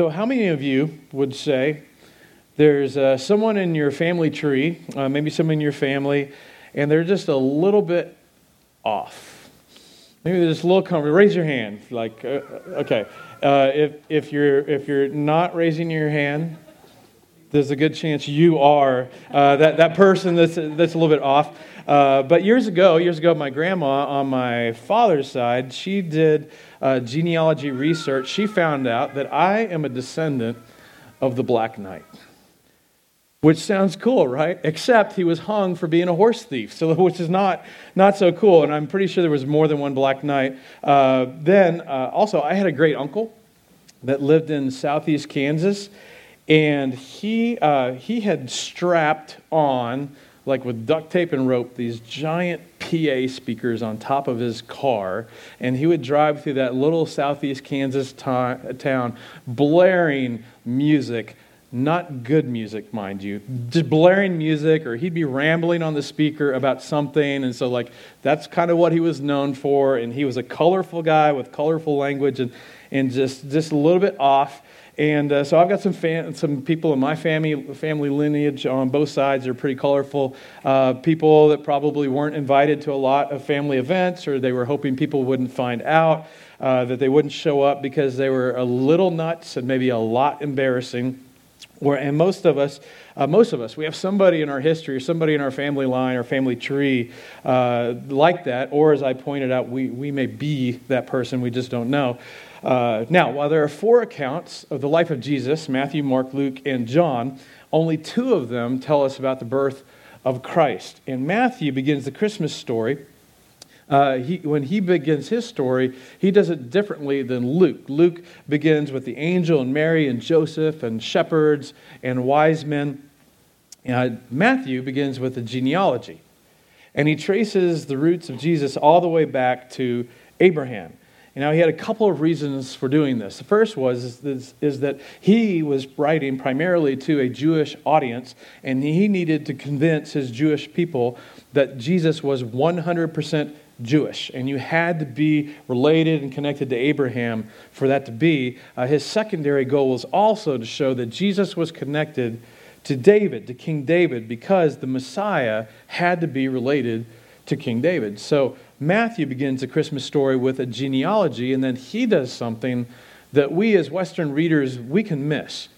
So, how many of you would say there's uh, someone in your family tree, uh, maybe someone in your family, and they're just a little bit off? Maybe they're just a little comfortable. Raise your hand. Like, uh, okay. Uh, if, if, you're, if you're not raising your hand, there's a good chance you are uh, that, that person that's, that's a little bit off. Uh, but years ago, years ago, my grandma on my father's side, she did uh, genealogy research. She found out that I am a descendant of the Black Knight. Which sounds cool, right? Except he was hung for being a horse thief, so which is not not so cool. And I'm pretty sure there was more than one Black Knight. Uh, then, uh, also, I had a great uncle that lived in southeast Kansas, and he uh, he had strapped on like with duct tape and rope, these giant PA speakers on top of his car, and he would drive through that little southeast Kansas town, blaring music, not good music, mind you, just blaring music, or he'd be rambling on the speaker about something, and so like that's kind of what he was known for, and he was a colorful guy with colorful language, and and just just a little bit off. And uh, so I've got some, some people in my family, family lineage on both sides are pretty colorful. Uh, people that probably weren't invited to a lot of family events, or they were hoping people wouldn't find out, uh, that they wouldn't show up because they were a little nuts and maybe a lot embarrassing. Where, and most of us, uh, most of us, we have somebody in our history or somebody in our family line or family tree uh, like that. Or as I pointed out, we, we may be that person, we just don't know. Uh, now, while there are four accounts of the life of Jesus Matthew, Mark, Luke, and John only two of them tell us about the birth of Christ. And Matthew begins the Christmas story. Uh, he, when he begins his story, he does it differently than Luke. Luke begins with the angel and Mary and Joseph and shepherds and wise men. Uh, Matthew begins with the genealogy. And he traces the roots of Jesus all the way back to Abraham. Now, he had a couple of reasons for doing this. The first was is, is, that he was writing primarily to a Jewish audience, and he needed to convince his Jewish people that Jesus was 100% Jewish, and you had to be related and connected to Abraham for that to be. Uh, his secondary goal was also to show that Jesus was connected to David, to King David, because the Messiah had to be related to King David. So Matthew begins the Christmas story with a genealogy, and then he does something that we as Western readers, we can miss.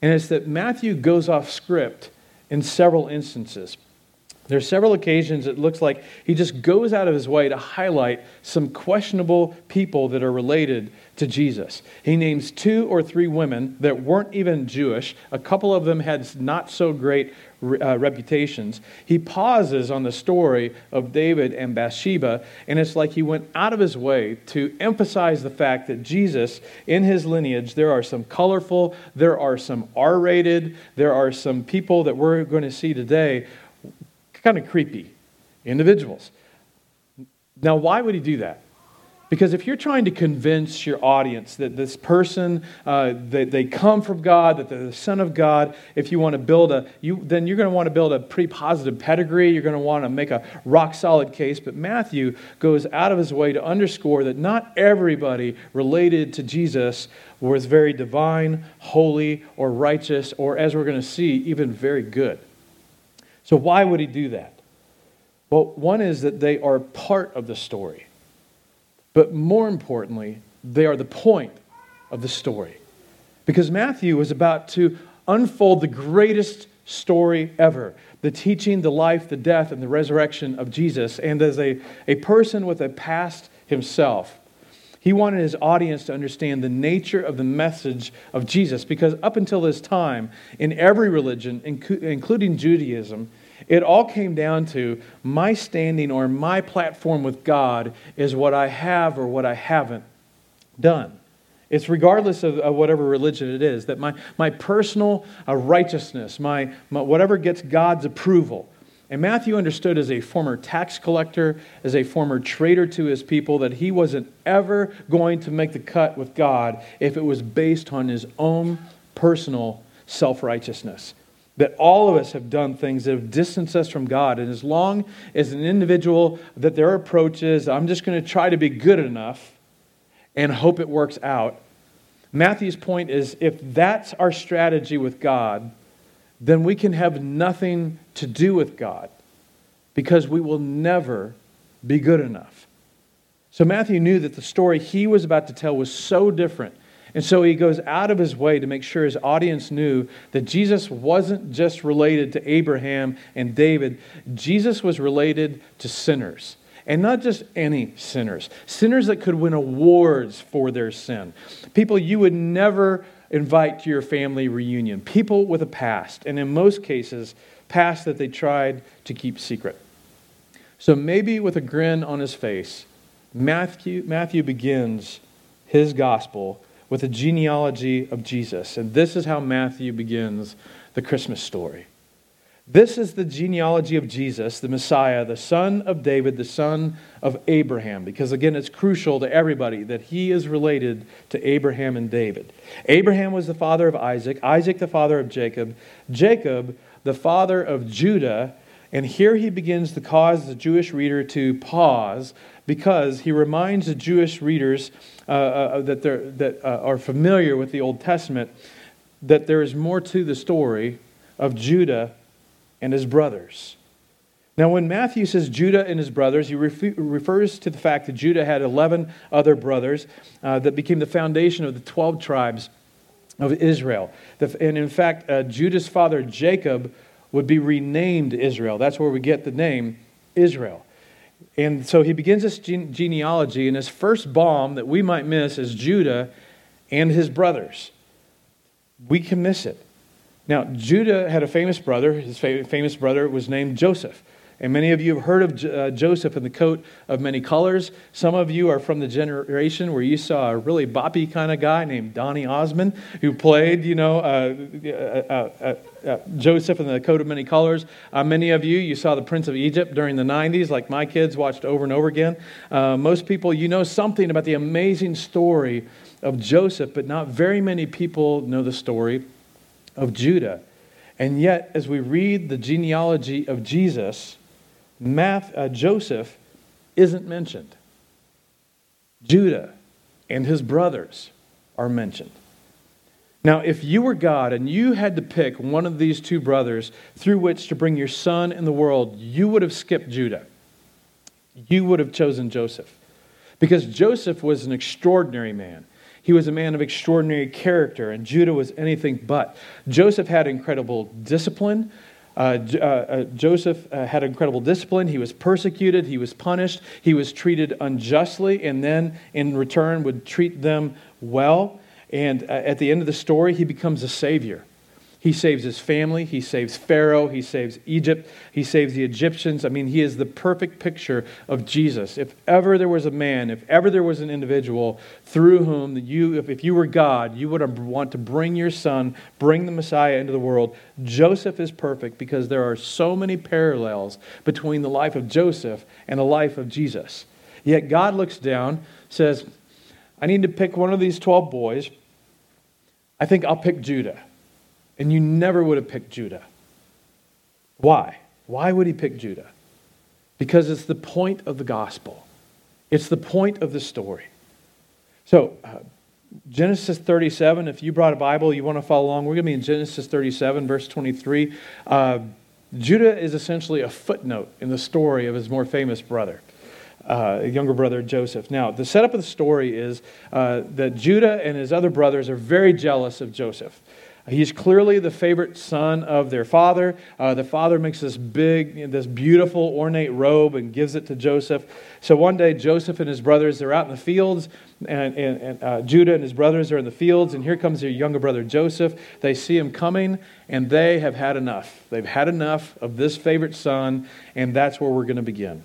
And it's that Matthew goes off script in several instances. There are several occasions it looks like he just goes out of his way to highlight some questionable people that are related to Jesus. He names two or three women that weren't even Jewish. A couple of them had not so great uh, reputations. He pauses on the story of David and Bathsheba, and it's like he went out of his way to emphasize the fact that Jesus, in his lineage, there are some colorful, there are some R rated, there are some people that we're going to see today kind of creepy individuals. Now, why would he do that? Because if you're trying to convince your audience that this person, uh, that they come from God, that they're the Son of God, if you want to build a, you, then you're going to want to build a pretty positive pedigree. You're going to want to make a rock solid case. But Matthew goes out of his way to underscore that not everybody related to Jesus was very divine, holy, or righteous, or as we're going to see, even very good. So, why would he do that? Well, one is that they are part of the story. But more importantly, they are the point of the story. Because Matthew was about to unfold the greatest story ever the teaching, the life, the death, and the resurrection of Jesus. And as a, a person with a past himself, he wanted his audience to understand the nature of the message of Jesus. Because up until this time, in every religion, including Judaism, it all came down to my standing or my platform with God is what I have or what I haven't done. It's regardless of, of whatever religion it is, that my, my personal uh, righteousness, my, my, whatever gets God's approval. And Matthew understood as a former tax collector, as a former traitor to his people, that he wasn't ever going to make the cut with God if it was based on his own personal self righteousness that all of us have done things that have distanced us from God. And as long as an individual that their approach is, I'm just going to try to be good enough and hope it works out, Matthew's point is if that's our strategy with God, then we can have nothing to do with God because we will never be good enough. So Matthew knew that the story he was about to tell was so different. And so he goes out of his way to make sure his audience knew that Jesus wasn't just related to Abraham and David, Jesus was related to sinners. And not just any sinners, sinners that could win awards for their sin. People you would never invite to your family reunion, people with a past, and in most cases, past that they tried to keep secret. So maybe with a grin on his face, Matthew, Matthew begins his gospel with a genealogy of Jesus. And this is how Matthew begins the Christmas story. This is the genealogy of Jesus, the Messiah, the son of David, the son of Abraham, because again, it's crucial to everybody that he is related to Abraham and David. Abraham was the father of Isaac, Isaac, the father of Jacob, Jacob, the father of Judah. And here he begins to cause the Jewish reader to pause because he reminds the Jewish readers uh, uh, that, that uh, are familiar with the Old Testament that there is more to the story of Judah and his brothers. Now, when Matthew says Judah and his brothers, he refers to the fact that Judah had 11 other brothers uh, that became the foundation of the 12 tribes of Israel. And in fact, uh, Judah's father, Jacob, would be renamed Israel. That's where we get the name Israel. And so he begins this gene- genealogy, and his first bomb that we might miss is Judah and his brothers. We can miss it. Now, Judah had a famous brother. His famous brother was named Joseph. And many of you have heard of uh, Joseph in the coat of many colors. Some of you are from the generation where you saw a really boppy kind of guy named Donny Osmond who played, you know, uh uh, uh, uh, Joseph in the coat of many colors. Uh, many of you, you saw the Prince of Egypt during the 90s, like my kids watched over and over again. most people, you know something about the amazing story of Joseph, but not very many people know the story of Judah. And yet, as we read the genealogy of Jesus, Math, uh, Joseph isn't mentioned. Judah and his brothers are mentioned. Now, if you were God and you had to pick one of these two brothers through which to bring your son in the world, you would have skipped Judah. You would have chosen Joseph. Because Joseph was an extraordinary man. He was a man of extraordinary character, and Judah was anything but. Joseph had incredible discipline. Uh, uh, uh, Joseph uh, had incredible discipline. He was persecuted. He was punished. He was treated unjustly, and then in return would treat them well. And uh, at the end of the story, he becomes a savior. He saves his family. He saves Pharaoh. He saves Egypt. He saves the Egyptians. I mean, he is the perfect picture of Jesus. If ever there was a man, if ever there was an individual through whom you, if, if you were God, you would want to bring your son, bring the Messiah into the world, Joseph is perfect because there are so many parallels between the life of Joseph and the life of Jesus. Yet God looks down, says, I need to pick one of these 12 boys. I think I'll pick Judah and you never would have picked Judah. Why? Why would he pick Judah? Because it's the point of the gospel, it's the point of the story. So, uh, Genesis 37, if you brought a Bible, you want to follow along, we're going to be in Genesis 37, verse 23. Uh, Judah is essentially a footnote in the story of his more famous brother. Uh, younger brother Joseph. Now, the setup of the story is uh, that Judah and his other brothers are very jealous of Joseph. He's clearly the favorite son of their father. Uh, the father makes this big, this beautiful, ornate robe and gives it to Joseph. So one day, Joseph and his brothers, they're out in the fields, and, and, and uh, Judah and his brothers are in the fields, and here comes their younger brother Joseph. They see him coming, and they have had enough. They've had enough of this favorite son, and that's where we're going to begin.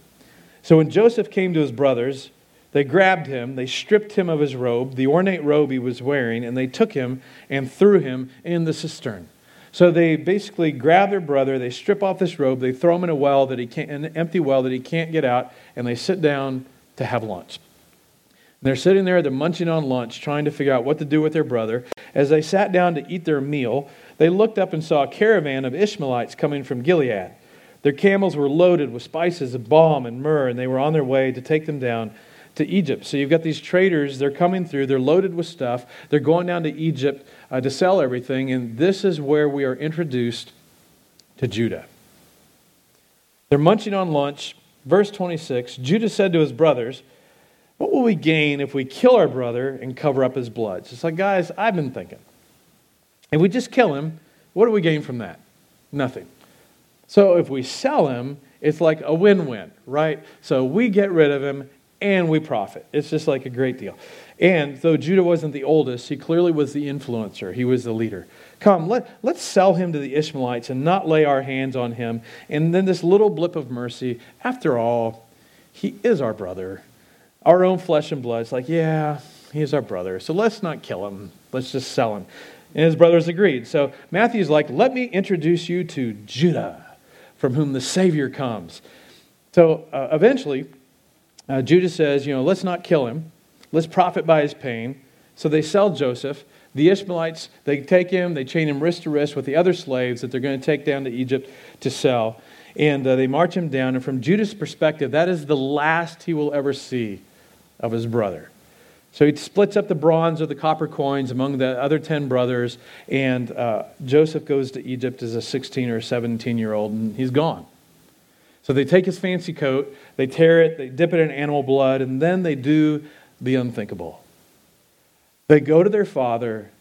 So when Joseph came to his brothers, they grabbed him, they stripped him of his robe, the ornate robe he was wearing, and they took him and threw him in the cistern. So they basically grab their brother, they strip off this robe, they throw him in a well that he can't, an empty well that he can't get out, and they sit down to have lunch. And they're sitting there, they're munching on lunch, trying to figure out what to do with their brother. As they sat down to eat their meal, they looked up and saw a caravan of Ishmaelites coming from Gilead. Their camels were loaded with spices of balm and myrrh, and they were on their way to take them down to Egypt. So you've got these traders, they're coming through, they're loaded with stuff, they're going down to Egypt uh, to sell everything, and this is where we are introduced to Judah. They're munching on lunch. Verse 26 Judah said to his brothers, What will we gain if we kill our brother and cover up his blood? It's like, guys, I've been thinking. If we just kill him, what do we gain from that? Nothing. So if we sell him, it's like a win win, right? So we get rid of him and we profit. It's just like a great deal. And though Judah wasn't the oldest, he clearly was the influencer, he was the leader. Come, let, let's sell him to the Ishmaelites and not lay our hands on him. And then this little blip of mercy, after all, he is our brother, our own flesh and blood. It's like, yeah, he is our brother. So let's not kill him. Let's just sell him. And his brothers agreed. So Matthew's like, let me introduce you to Judah, from whom the Savior comes. So uh, eventually, uh, Judah says, you know, let's not kill him. Let's profit by his pain. So they sell Joseph. The Ishmaelites, they take him, they chain him wrist to wrist with the other slaves that they're going to take down to Egypt to sell. And uh, they march him down. And from Judah's perspective, that is the last he will ever see of his brother. So he splits up the bronze or the copper coins among the other 10 brothers, and uh, Joseph goes to Egypt as a 16 or 17 year old, and he's gone. So they take his fancy coat, they tear it, they dip it in animal blood, and then they do the unthinkable. They go to their father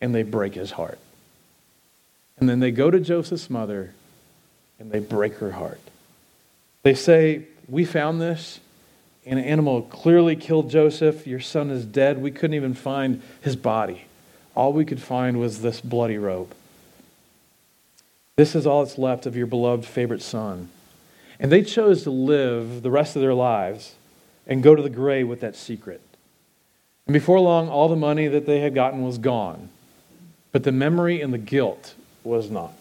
and they break his heart. And then they go to Joseph's mother and they break her heart. They say, We found this an animal clearly killed Joseph. Your son is dead. We couldn't even find his body. All we could find was this bloody robe. This is all that's left of your beloved favorite son. And they chose to live the rest of their lives and go to the grave with that secret. And before long, all the money that they had gotten was gone. But the memory and the guilt was not.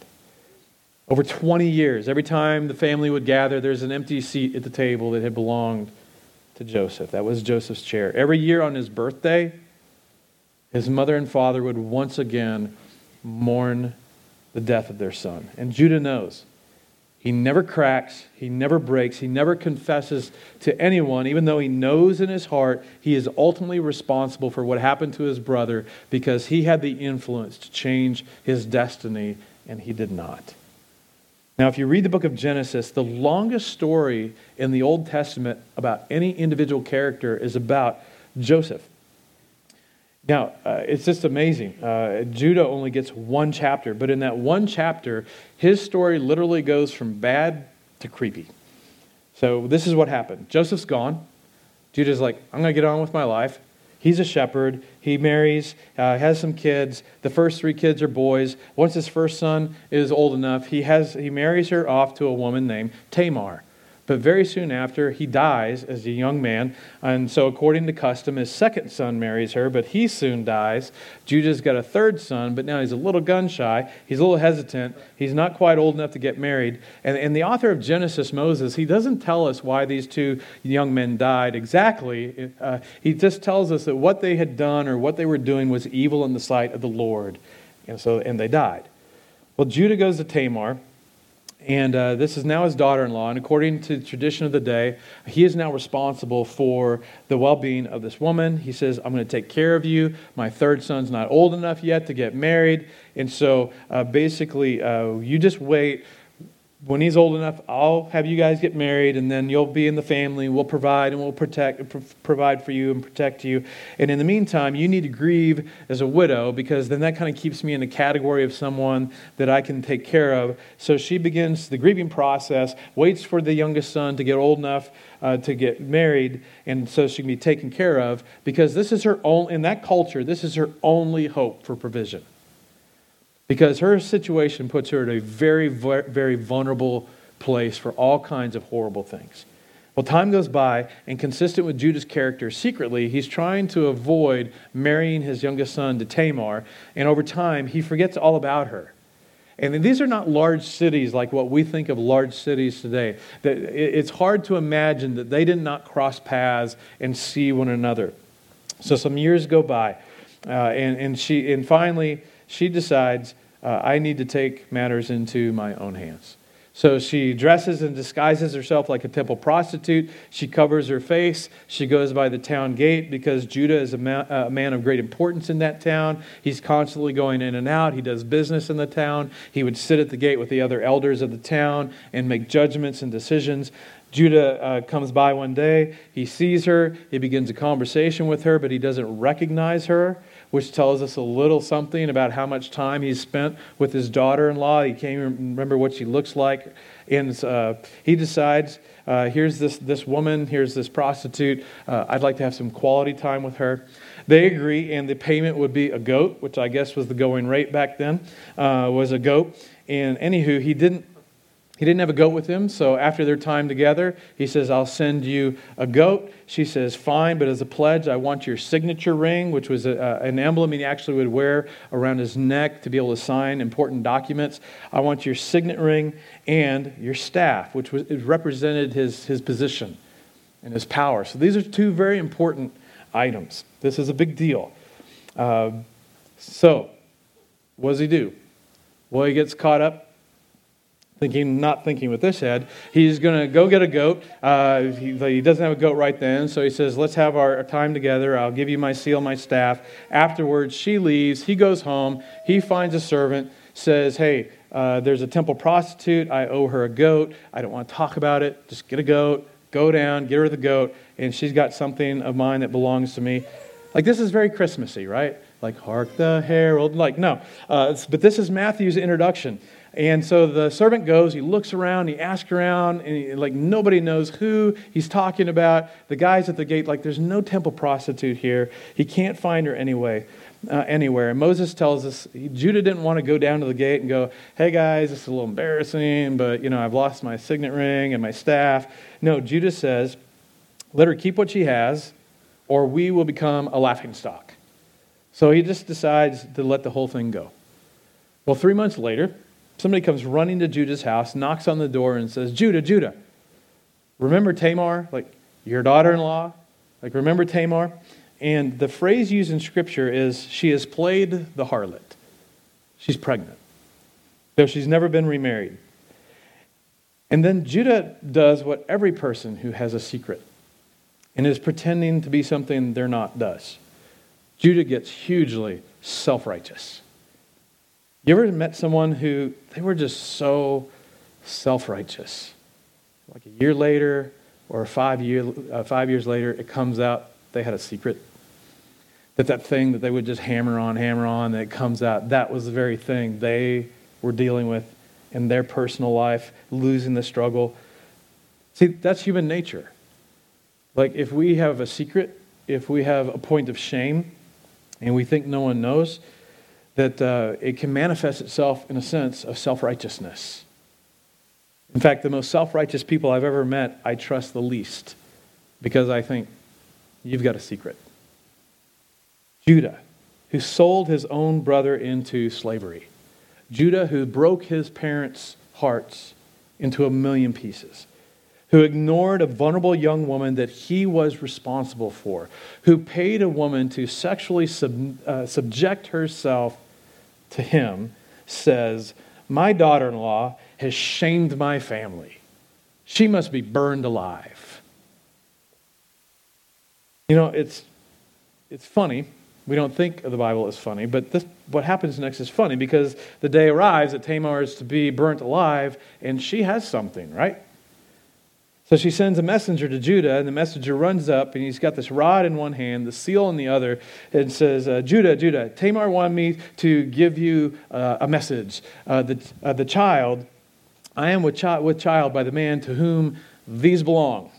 Over 20 years, every time the family would gather, there's an empty seat at the table that had belonged to Joseph. That was Joseph's chair. Every year on his birthday, his mother and father would once again mourn the death of their son. And Judah knows. He never cracks, he never breaks, he never confesses to anyone, even though he knows in his heart he is ultimately responsible for what happened to his brother because he had the influence to change his destiny and he did not. Now, if you read the book of Genesis, the longest story in the Old Testament about any individual character is about Joseph. Now, uh, it's just amazing. Uh, Judah only gets one chapter, but in that one chapter, his story literally goes from bad to creepy. So, this is what happened Joseph's gone. Judah's like, I'm going to get on with my life. He's a shepherd. He marries, uh, has some kids. The first three kids are boys. Once his first son is old enough, he, has, he marries her off to a woman named Tamar. But very soon after, he dies as a young man. And so, according to custom, his second son marries her, but he soon dies. Judah's got a third son, but now he's a little gun shy. He's a little hesitant. He's not quite old enough to get married. And, and the author of Genesis, Moses, he doesn't tell us why these two young men died exactly. Uh, he just tells us that what they had done or what they were doing was evil in the sight of the Lord. And, so, and they died. Well, Judah goes to Tamar. And uh, this is now his daughter in law. And according to the tradition of the day, he is now responsible for the well being of this woman. He says, I'm going to take care of you. My third son's not old enough yet to get married. And so uh, basically, uh, you just wait when he's old enough, I'll have you guys get married, and then you'll be in the family. We'll provide and we'll protect, provide for you and protect you. And in the meantime, you need to grieve as a widow because then that kind of keeps me in the category of someone that I can take care of. So she begins the grieving process, waits for the youngest son to get old enough uh, to get married, and so she can be taken care of because this is her own, in that culture, this is her only hope for provision because her situation puts her at a very, very vulnerable place for all kinds of horrible things. Well, time goes by, and consistent with Judah's character, secretly, he's trying to avoid marrying his youngest son to Tamar, and over time, he forgets all about her. And these are not large cities like what we think of large cities today. That it's hard to imagine that they did not cross paths and see one another. So some years go by, uh, and, and, she, and finally, she decides, uh, I need to take matters into my own hands. So she dresses and disguises herself like a temple prostitute. She covers her face. She goes by the town gate because Judah is a man, a man, of great importance in that town. He's constantly going in and out. He does business in the town. He would sit at the gate with the other elders of the town and make judgments and decisions. Judah uh, comes by one day. He sees her. He begins a conversation with her, but he doesn't recognize her which tells us a little something about how much time he's spent with his daughter in law. He can't even remember what she looks like. And uh, he decides uh, here's this, this woman, here's this prostitute. Uh, I'd like to have some quality time with her. They agree, and the payment would be a goat, which I guess was the going rate back then, uh, was a goat. And anywho, he didn't he didn't have a goat with him, so after their time together, he says, I'll send you a goat. She says, Fine, but as a pledge, I want your signature ring, which was a, an emblem he actually would wear around his neck to be able to sign important documents. I want your signet ring and your staff, which was, represented his, his position and his power. So these are two very important items. This is a big deal. Uh, so, what does he do? Well, he gets caught up thinking, not thinking with this head. He's going to go get a goat. Uh, he, he, doesn't have a goat right then, so he says, Let's have our, time together. I'll give you my seal, my staff. Afterwards, she leaves. He goes home. He finds a servant, says, Hey, uh, there's a temple prostitute. I owe her a goat. I don't want to talk about it. Just get a goat, go down, get her the goat, and she's got something of mine that belongs to me. Like, this is very Christmassy, right? Like, hark the herald. Like, no. Uh, but this is Matthew's introduction. And so the servant goes, he looks around, he asks around, and he, like nobody knows who he's talking about. The guy's at the gate, like there's no temple prostitute here. He can't find her anyway, uh, anywhere. And Moses tells us Judah didn't want to go down to the gate and go, "Hey guys, this is a little embarrassing, but you know I've lost my signet ring and my staff." No, Judah says, "Let her keep what she has, or we will become a laughing stock." So he just decides to let the whole thing go. Well, three months later, somebody comes running to Judah's house, knocks on the door, and says, Judah, Judah, remember Tamar? Like your daughter in law? Like, remember Tamar? And the phrase used in Scripture is, she has played the harlot. She's pregnant, though she's never been remarried. And then Judah does what every person who has a secret and is pretending to be something they're not does. Judah gets hugely self righteous. You ever met someone who they were just so self righteous? Like a year later or five, year, uh, five years later, it comes out they had a secret. That that thing that they would just hammer on, hammer on, that comes out, that was the very thing they were dealing with in their personal life, losing the struggle. See, that's human nature. Like if we have a secret, if we have a point of shame, and we think no one knows, that uh, it can manifest itself in a sense of self righteousness. In fact, the most self righteous people I've ever met, I trust the least because I think you've got a secret. Judah, who sold his own brother into slavery. Judah, who broke his parents' hearts into a million pieces. Who ignored a vulnerable young woman that he was responsible for. Who paid a woman to sexually sub, uh, subject herself to him says, My daughter in law has shamed my family. She must be burned alive. You know, it's, it's funny. We don't think of the Bible as funny, but this, what happens next is funny because the day arrives that Tamar is to be burnt alive, and she has something, right? So she sends a messenger to Judah, and the messenger runs up, and he's got this rod in one hand, the seal in the other, and says, uh, Judah, Judah, Tamar wanted me to give you uh, a message. Uh, the, uh, the child, I am with, chi- with child by the man to whom these belong.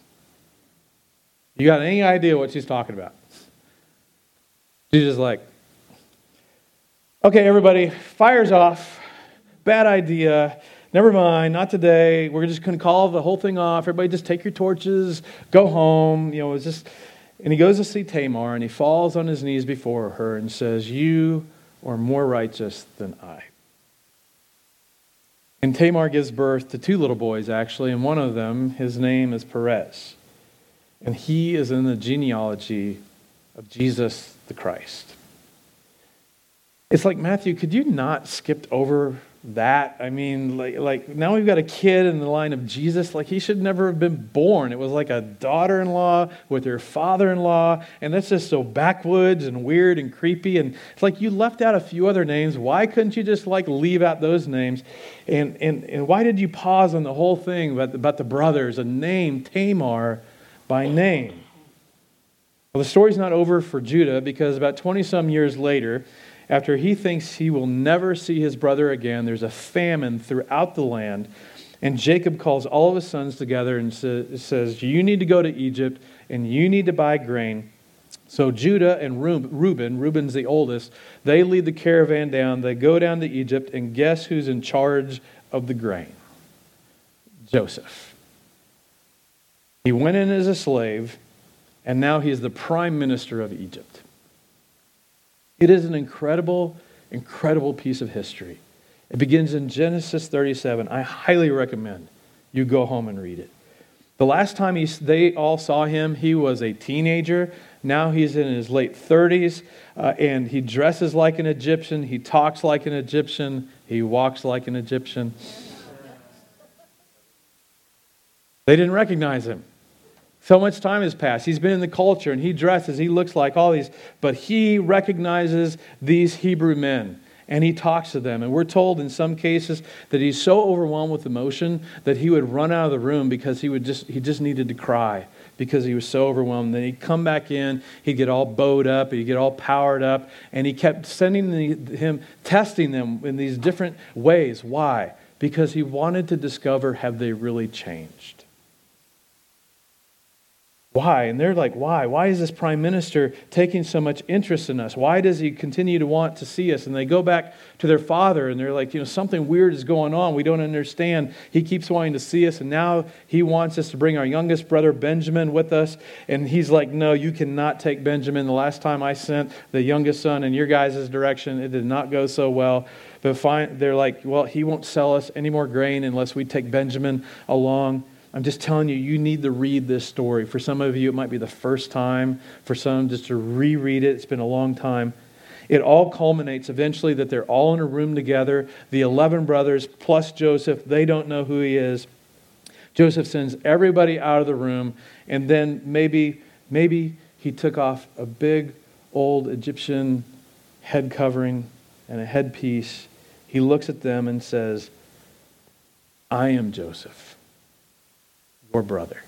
You got any idea what she's talking about? Just like, okay, everybody, fire's off. Bad idea never mind, not today. We're just going to call the whole thing off. Everybody just take your torches, go home. You know, it's just. And he goes to see Tamar and he falls on his knees before her and says, You are more righteous than I. And Tamar gives birth to two little boys, actually, and one of them, his name is Perez. And he is in the genealogy of Jesus the Christ. It's like, Matthew, could you not skip over that. I mean, like, like now we've got a kid in the line of Jesus. Like he should never have been born. It was like a daughter in law with her father in law. And that's just so backwoods and weird and creepy. And it's like you left out a few other names. Why couldn't you just like leave out those names? And, and, and why did you pause on the whole thing about, about the brothers and name Tamar by name? Well, the story's not over for Judah because about 20 some years later, after he thinks he will never see his brother again, there's a famine throughout the land. And Jacob calls all of his sons together and says, You need to go to Egypt and you need to buy grain. So Judah and Reuben, Reuben's the oldest, they lead the caravan down. They go down to Egypt, and guess who's in charge of the grain? Joseph. He went in as a slave, and now he's the prime minister of Egypt. It is an incredible, incredible piece of history. It begins in Genesis 37. I highly recommend you go home and read it. The last time he, they all saw him, he was a teenager. Now he's in his late 30s, uh, and he dresses like an Egyptian. He talks like an Egyptian. He walks like an Egyptian. They didn't recognize him. So much time has passed. He's been in the culture and he dresses, he looks like all these, but he recognizes these Hebrew men and he talks to them. And we're told in some cases that he's so overwhelmed with emotion that he would run out of the room because he would just he just needed to cry because he was so overwhelmed. Then he'd come back in, he'd get all bowed up, he'd get all powered up, and he kept sending the, him, testing them in these different ways. Why? Because he wanted to discover have they really changed? Why? And they're like, why? Why is this prime minister taking so much interest in us? Why does he continue to want to see us? And they go back to their father and they're like, you know, something weird is going on. We don't understand. He keeps wanting to see us, and now he wants us to bring our youngest brother Benjamin with us. And he's like, no, you cannot take Benjamin. The last time I sent the youngest son in your guys' direction, it did not go so well. But fine, they're like, well, he won't sell us any more grain unless we take Benjamin along. I'm just telling you, you need to read this story. For some of you, it might be the first time. For some, just to reread it. It's been a long time. It all culminates eventually that they're all in a room together. The 11 brothers plus Joseph, they don't know who he is. Joseph sends everybody out of the room, and then maybe, maybe he took off a big old Egyptian head covering and a headpiece. He looks at them and says, I am Joseph or brother.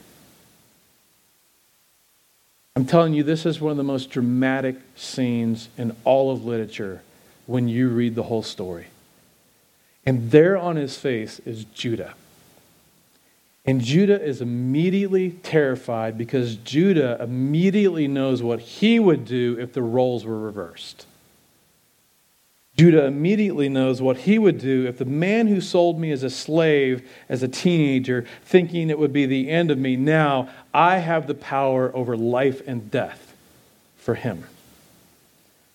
I'm telling you, this is one of the most dramatic scenes in all of literature when you read the whole story. And there on his face is Judah. And Judah is immediately terrified because Judah immediately knows what he would do if the roles were reversed. Judah immediately knows what he would do if the man who sold me as a slave as a teenager, thinking it would be the end of me, now I have the power over life and death for him.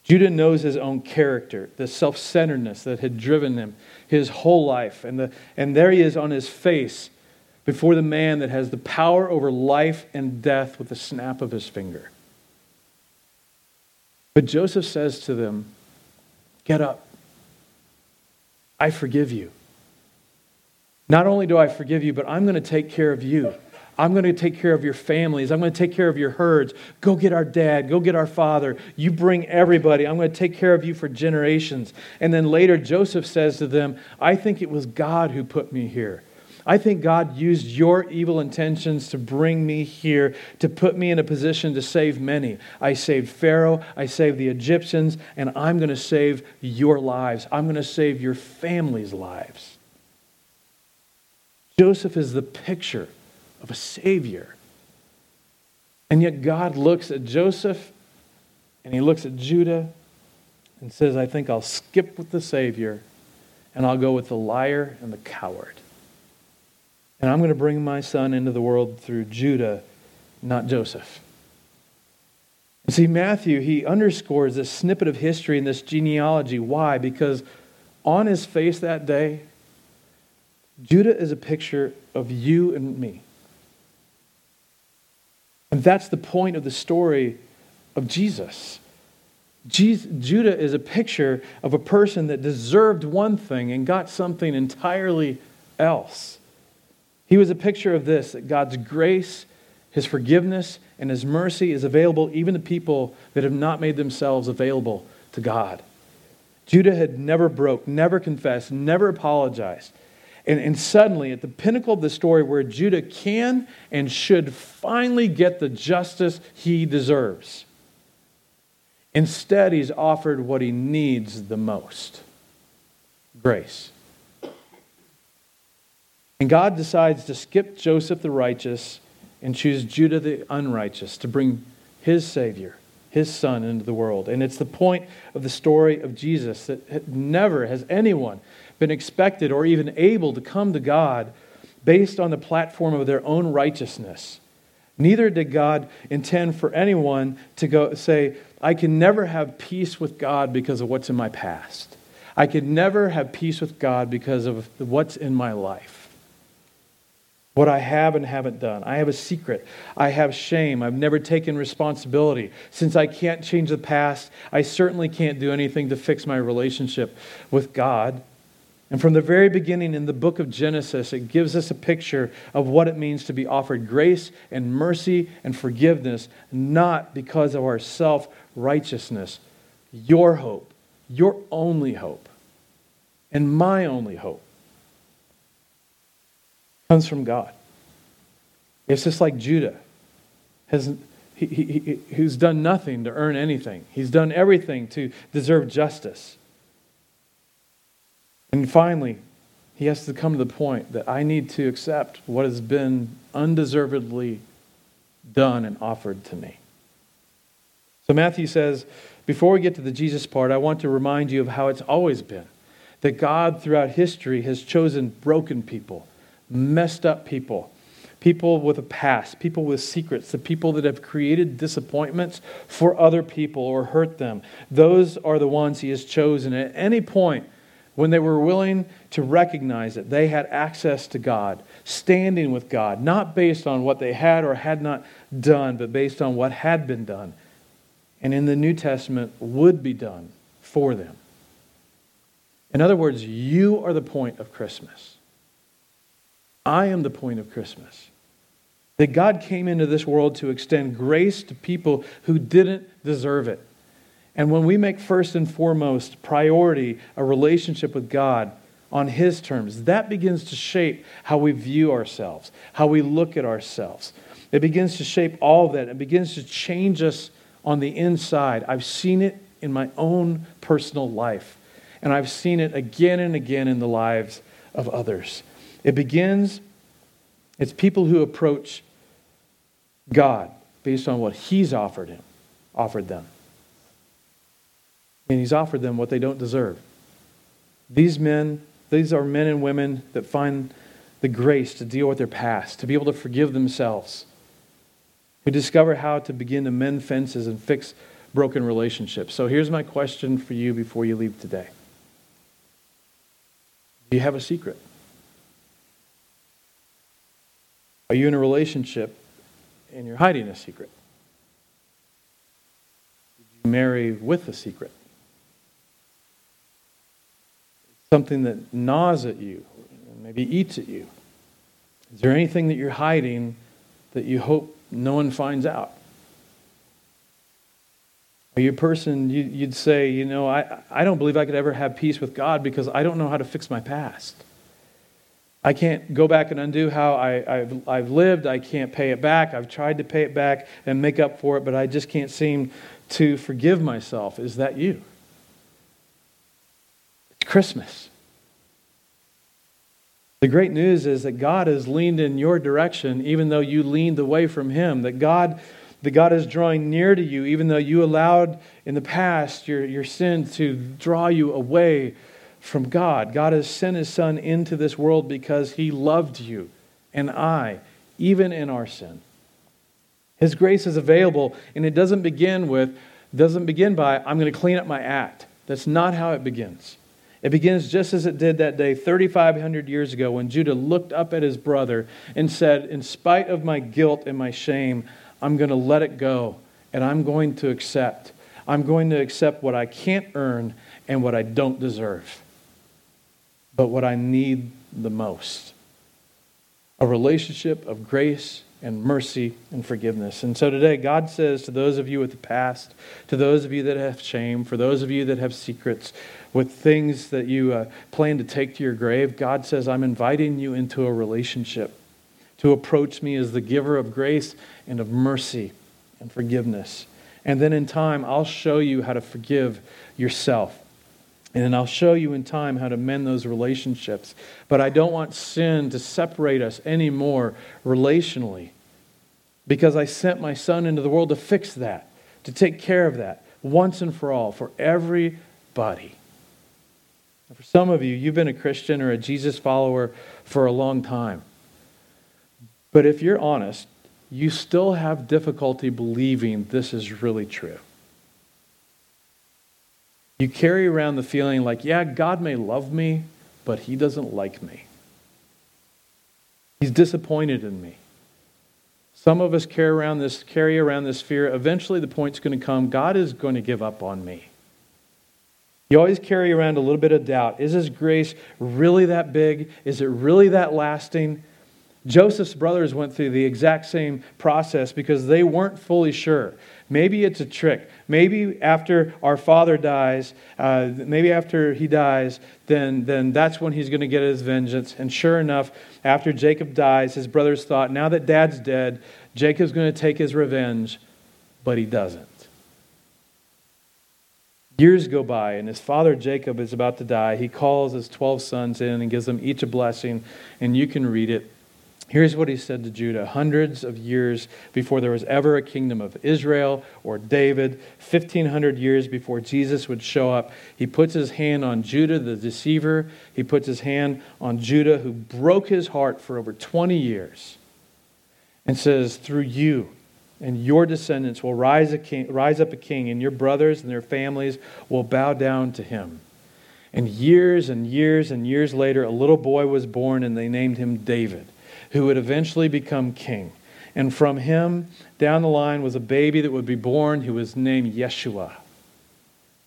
Judah knows his own character, the self centeredness that had driven him his whole life. And, the, and there he is on his face before the man that has the power over life and death with the snap of his finger. But Joseph says to them, Get up. I forgive you. Not only do I forgive you, but I'm going to take care of you. I'm going to take care of your families. I'm going to take care of your herds. Go get our dad. Go get our father. You bring everybody. I'm going to take care of you for generations. And then later, Joseph says to them, I think it was God who put me here. I think God used your evil intentions to bring me here, to put me in a position to save many. I saved Pharaoh, I saved the Egyptians, and I'm going to save your lives. I'm going to save your family's lives. Joseph is the picture of a Savior. And yet God looks at Joseph and he looks at Judah and says, I think I'll skip with the Savior and I'll go with the liar and the coward. And I'm going to bring my son into the world through Judah, not Joseph. See, Matthew, he underscores this snippet of history and this genealogy. Why? Because on his face that day, Judah is a picture of you and me. And that's the point of the story of Jesus. Judah is a picture of a person that deserved one thing and got something entirely else. He was a picture of this that God's grace, His forgiveness, and His mercy is available even to people that have not made themselves available to God. Judah had never broke, never confessed, never apologized. And, and suddenly, at the pinnacle of the story where Judah can and should finally get the justice he deserves, instead, he's offered what he needs the most grace. And God decides to skip Joseph the righteous and choose Judah the unrighteous to bring his Savior, his Son, into the world. And it's the point of the story of Jesus that never has anyone been expected or even able to come to God based on the platform of their own righteousness. Neither did God intend for anyone to go say, I can never have peace with God because of what's in my past. I could never have peace with God because of what's in my life. What I have and haven't done. I have a secret. I have shame. I've never taken responsibility. Since I can't change the past, I certainly can't do anything to fix my relationship with God. And from the very beginning in the book of Genesis, it gives us a picture of what it means to be offered grace and mercy and forgiveness, not because of our self righteousness. Your hope, your only hope, and my only hope comes from God. It's just like Judah, has, he, he, he, who's done nothing to earn anything, he's done everything to deserve justice. And finally, he has to come to the point that I need to accept what has been undeservedly done and offered to me. So Matthew says, before we get to the Jesus part, I want to remind you of how it's always been that God throughout history has chosen broken people, messed up people, people with a past, people with secrets, the people that have created disappointments for other people or hurt them. Those are the ones he has chosen at any point when they were willing to recognize that they had access to God, standing with God, not based on what they had or had not done, but based on what had been done, and in the New Testament would be done for them. In other words, you are the point of Christmas. I am the point of Christmas. That God came into this world to extend grace to people who didn't deserve it. And when we make first and foremost priority a relationship with God on His terms, that begins to shape how we view ourselves, how we look at ourselves. It begins to shape all that. It begins to change us on the inside. I've seen it in my own personal life, and I've seen it again and again in the lives of others. It begins, it's people who approach God based on what He's offered him, offered them and he's offered them what they don't deserve. These men, these are men and women that find the grace to deal with their past, to be able to forgive themselves, who discover how to begin to mend fences and fix broken relationships. So here's my question for you before you leave today Do you have a secret? Are you in a relationship and you're hiding a secret? Did you marry with a secret? something that gnaws at you, maybe eats at you? Is there anything that you're hiding that you hope no one finds out? Are you a person you, would say, you know, I, I don't believe I could ever have peace with God because I don't know how to fix my past. I can't go back and undo how I, have I've lived. I can't pay it back. I've tried to pay it back and make up for it, but I just can't seem to forgive myself. Is that you? It's Christmas. The great news is that God has leaned in your direction even though you leaned away from Him. That God, that God is drawing near to you even though you allowed in the past your, your sin to draw you away from God. God has sent His Son into this world because He loved you and I, even in our sin. His grace is available, and it doesn't begin with, doesn't begin by, I'm going to clean up my act. That's not how it begins. It begins just as it did that day 3,500 years ago when Judah looked up at his brother and said, In spite of my guilt and my shame, I'm going to let it go and I'm going to accept. I'm going to accept what I can't earn and what I don't deserve, but what I need the most a relationship of grace and mercy and forgiveness. And so today, God says to those of you with the past, to those of you that have shame, for those of you that have secrets, with things that you uh, plan to take to your grave, God says, I'm inviting you into a relationship to approach me as the giver of grace and of mercy and forgiveness. And then in time, I'll show you how to forgive yourself. And then I'll show you in time how to mend those relationships. But I don't want sin to separate us anymore relationally because I sent my son into the world to fix that, to take care of that once and for all, for everybody. For some of you, you've been a Christian or a Jesus follower for a long time. But if you're honest, you still have difficulty believing this is really true. You carry around the feeling like, yeah, God may love me, but he doesn't like me. He's disappointed in me. Some of us carry around this, carry around this fear. Eventually, the point's going to come God is going to give up on me. You always carry around a little bit of doubt. Is His grace really that big? Is it really that lasting? Joseph's brothers went through the exact same process because they weren't fully sure. Maybe it's a trick. Maybe after our father dies, uh, maybe after he dies, then, then that's when he's going to get his vengeance. And sure enough, after Jacob dies, his brothers thought, now that dad's dead, Jacob's going to take his revenge, but he doesn't. Years go by, and his father Jacob is about to die. He calls his 12 sons in and gives them each a blessing, and you can read it. Here's what he said to Judah hundreds of years before there was ever a kingdom of Israel or David, 1,500 years before Jesus would show up. He puts his hand on Judah, the deceiver. He puts his hand on Judah, who broke his heart for over 20 years, and says, Through you and your descendants will rise, a king, rise up a king, and your brothers and their families will bow down to him. And years and years and years later, a little boy was born, and they named him David who would eventually become king. And from him down the line was a baby that would be born who was named Yeshua,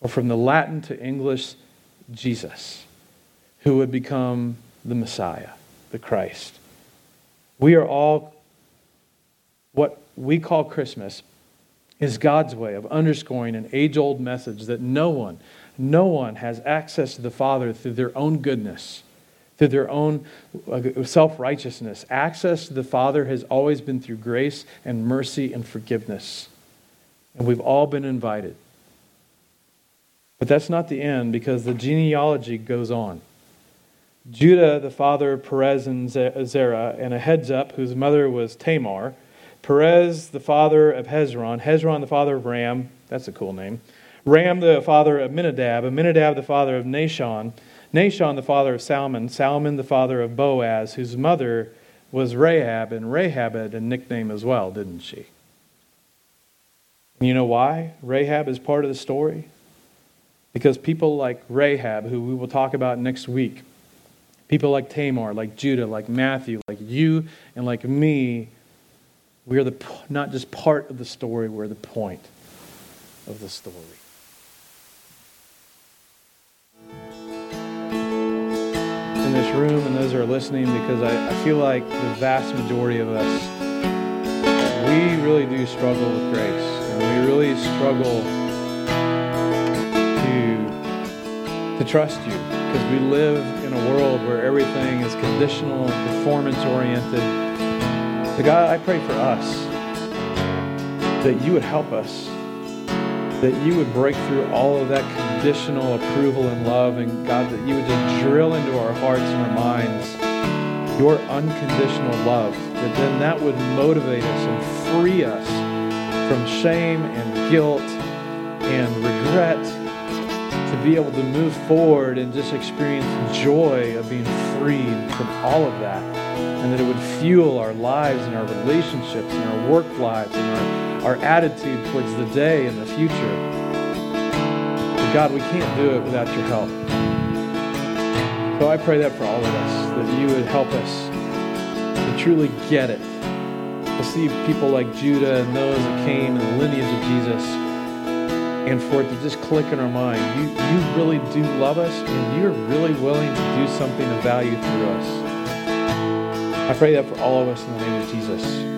or from the Latin to English, Jesus, who would become the Messiah, the Christ. We are all what we call Christmas is God's way of underscoring an age old message that no one, no one has access to the Father through their own goodness through their own uh, self righteousness. Access to the Father has always been through grace and mercy and forgiveness. And we've all been invited. But that's not the end because the genealogy goes on. Judah, the father of Perez and Zerah, and a heads up whose mother was Tamar. Perez, the father of Hezron. Hezron, the father of Ram. That's a cool name. Ram, the father of Minadab. Minadab, the father of Nahshon. Nahshon, the father of Salmon, Salmon, the father of Boaz, whose mother was Rahab, and Rahab had a nickname as well, didn't she? And you know why Rahab is part of the story? Because people like Rahab, who we will talk about next week, people like Tamar, like Judah, like Matthew, like you, and like me, we are the, not just part of the story, we're the point of the story. This room and those who are listening because I, I feel like the vast majority of us, we really do struggle with grace. And we really struggle to, to trust you because we live in a world where everything is conditional, performance oriented. So, God, I pray for us that you would help us that you would break through all of that conditional approval and love, and God, that you would just drill into our hearts and our minds your unconditional love, that then that would motivate us and free us from shame and guilt and regret to be able to move forward and just experience joy of being freed from all of that. And that it would fuel our lives and our relationships and our work lives and our our attitude towards the day and the future. But God, we can't do it without your help. So I pray that for all of us, that you would help us to truly get it, to see people like Judah and those that came in the lineage of Jesus, and for it to just click in our mind. You, you really do love us, and you're really willing to do something of value through us. I pray that for all of us in the name of Jesus.